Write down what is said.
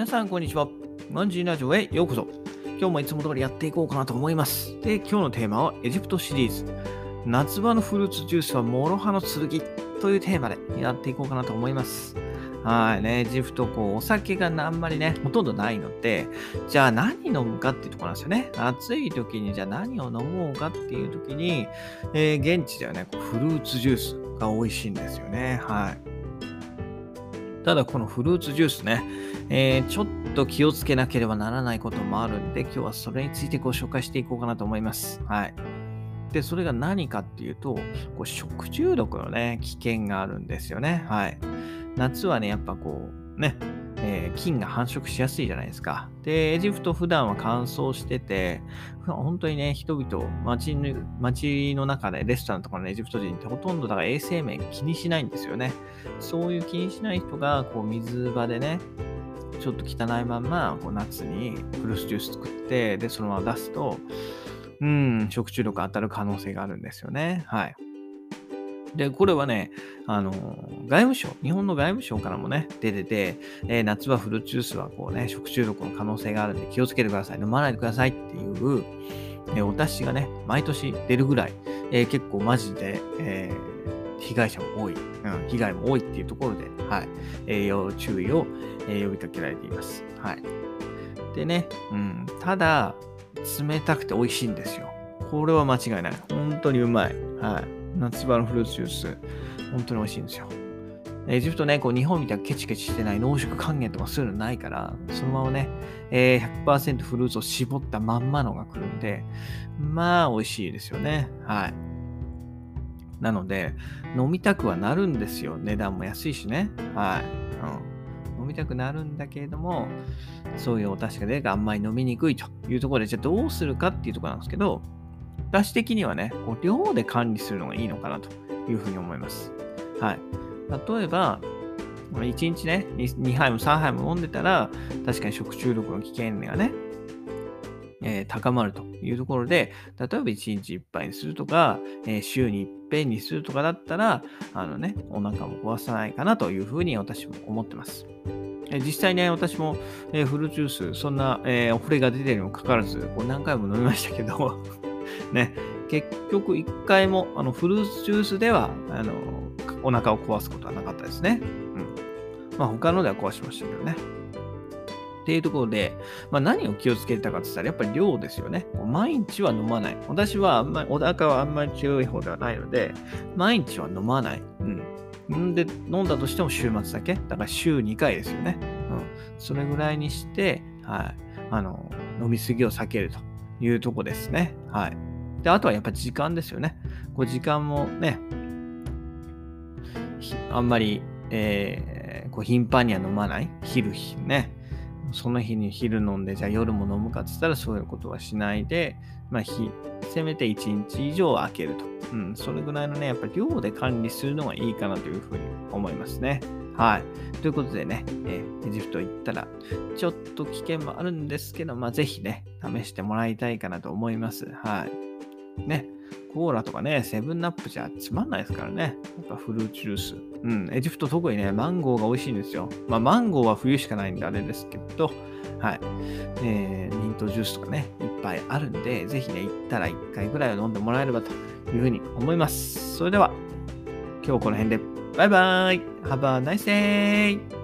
皆さん、こんにちは。マンジーラジオへようこそ。今日もいつも通りやっていこうかなと思います。で、今日のテーマはエジプトシリーズ。夏場のフルーツジュースは諸刃の剣というテーマでやっていこうかなと思います。はいね、エジプト、こう、お酒があんまりね、ほとんどないので、じゃあ何飲むかっていうとこなんですよね。暑い時にじゃあ何を飲もうかっていう時に、えー現地ではね、フルーツジュースが美味しいんですよね。はい。ただこのフルーツジュースね、えーちょっと気をつけなければならないこともあるんで、今日はそれについてご紹介していこうかなと思います。はい。で、それが何かっていうと、こう食中毒のね、危険があるんですよね。はい。夏はね、やっぱこう、ね、えー菌が繁殖しやすいじゃないですか。で、エジプト普段は乾燥してて、本当にね、人々、街のの中で、レストランとかのエジプト人ってほとんどだから衛生面気にしないんですよね。そういう気にしない人が、こう、水場でね、ちょっと汚いまんま、こう夏にフルーツジュース作って、で、そのまま出すと、うん、食中毒当たる可能性があるんですよね。はい。で、これはね、あの、外務省、日本の外務省からもね、出てて、えー夏場フルーツジュースはこうね、食中毒の可能性があるんで気をつけてください。飲まないでくださいっていう、えーお達しがね、毎年出るぐらい、えー結構マジで、えー被害者も多い、うん、被害も多いっていうところで、はい、えー要注意を、え呼びかけられています。はい。でね、うん、ただ、冷たくて美味しいんですよ。これは間違いない。本当にうまい。はい。夏場のフルーツジュース、本当に美味しいんですよ。エジプトね、こう日本みたいにケチケチしてない濃縮還元とかそういうのないから、そのままね、えー100%フルーツを絞ったまんまのが来るんで、まあ美味しいですよね。はい。なので、飲みたくはなるんですよ。値段も安いしね。はい。うん、飲みたくなるんだけれども、そういうお達しが出るからあんまり飲みにくいというところで、じゃあどうするかっていうところなんですけど、私的にはね、こう量で管理するのがいいのかなというふうに思います。はい。例えば、1日ね2、杯も3杯も飲んでたら、確かに食中毒の危険がね、えー高まるというところで、例えば1日1杯にするとか、えー週に1遍にするとかだったら、あのね、お腹も壊さないかなというふうに私も思ってます。え実際ね、私も、えフルーツジュース、そんな、え、お触れが出てるにもかかわらず、こう何回も飲みましたけど、ね、結局1回もあのフルーツジュースではあのお腹を壊すことはなかったですね。うん。まあ他のでは壊しましたけどね。っていうところで、まあ、何を気をつけたかって言ったら、やっぱり量ですよね。毎日は飲まない。私はあんまり、お腹はあんまり強い方ではないので、毎日は飲まない。うん。んで、飲んだとしても週末だけ。だから週2回ですよね。うん。それぐらいにして、はい。あの、飲みすぎを避けるというとこですね。はい。で、あとはやっぱ時間ですよね。こう時間もね、あんまり、えーこう頻繁には飲まない。昼日ね。その日に昼飲んで、じゃあ夜も飲むかって言ったらそういうことはしないで、まあ、日、せめて1日以上空けると。うん、それぐらいのね、やっぱり量で管理するのがいいかなというふうに思いますね。はい。ということでね、えーエジプト行ったら、ちょっと危険もあるんですけど、まあ、ぜひね、試してもらいたいかなと思います。はい。ね、コーラとかね、セブンナップじゃつまんないですからね。やっぱフルーツジュース。うん、エジプト特にね、マンゴーが美味しいんですよ。まあ、マンゴーは冬しかないんであれですけど、はい。えーミントジュースとかね、いっぱいあるんで、ぜひね、行ったら1回ぐらいは飲んでもらえればというふうに思います。それでは、今日この辺で、バイバイ !Have a nice day!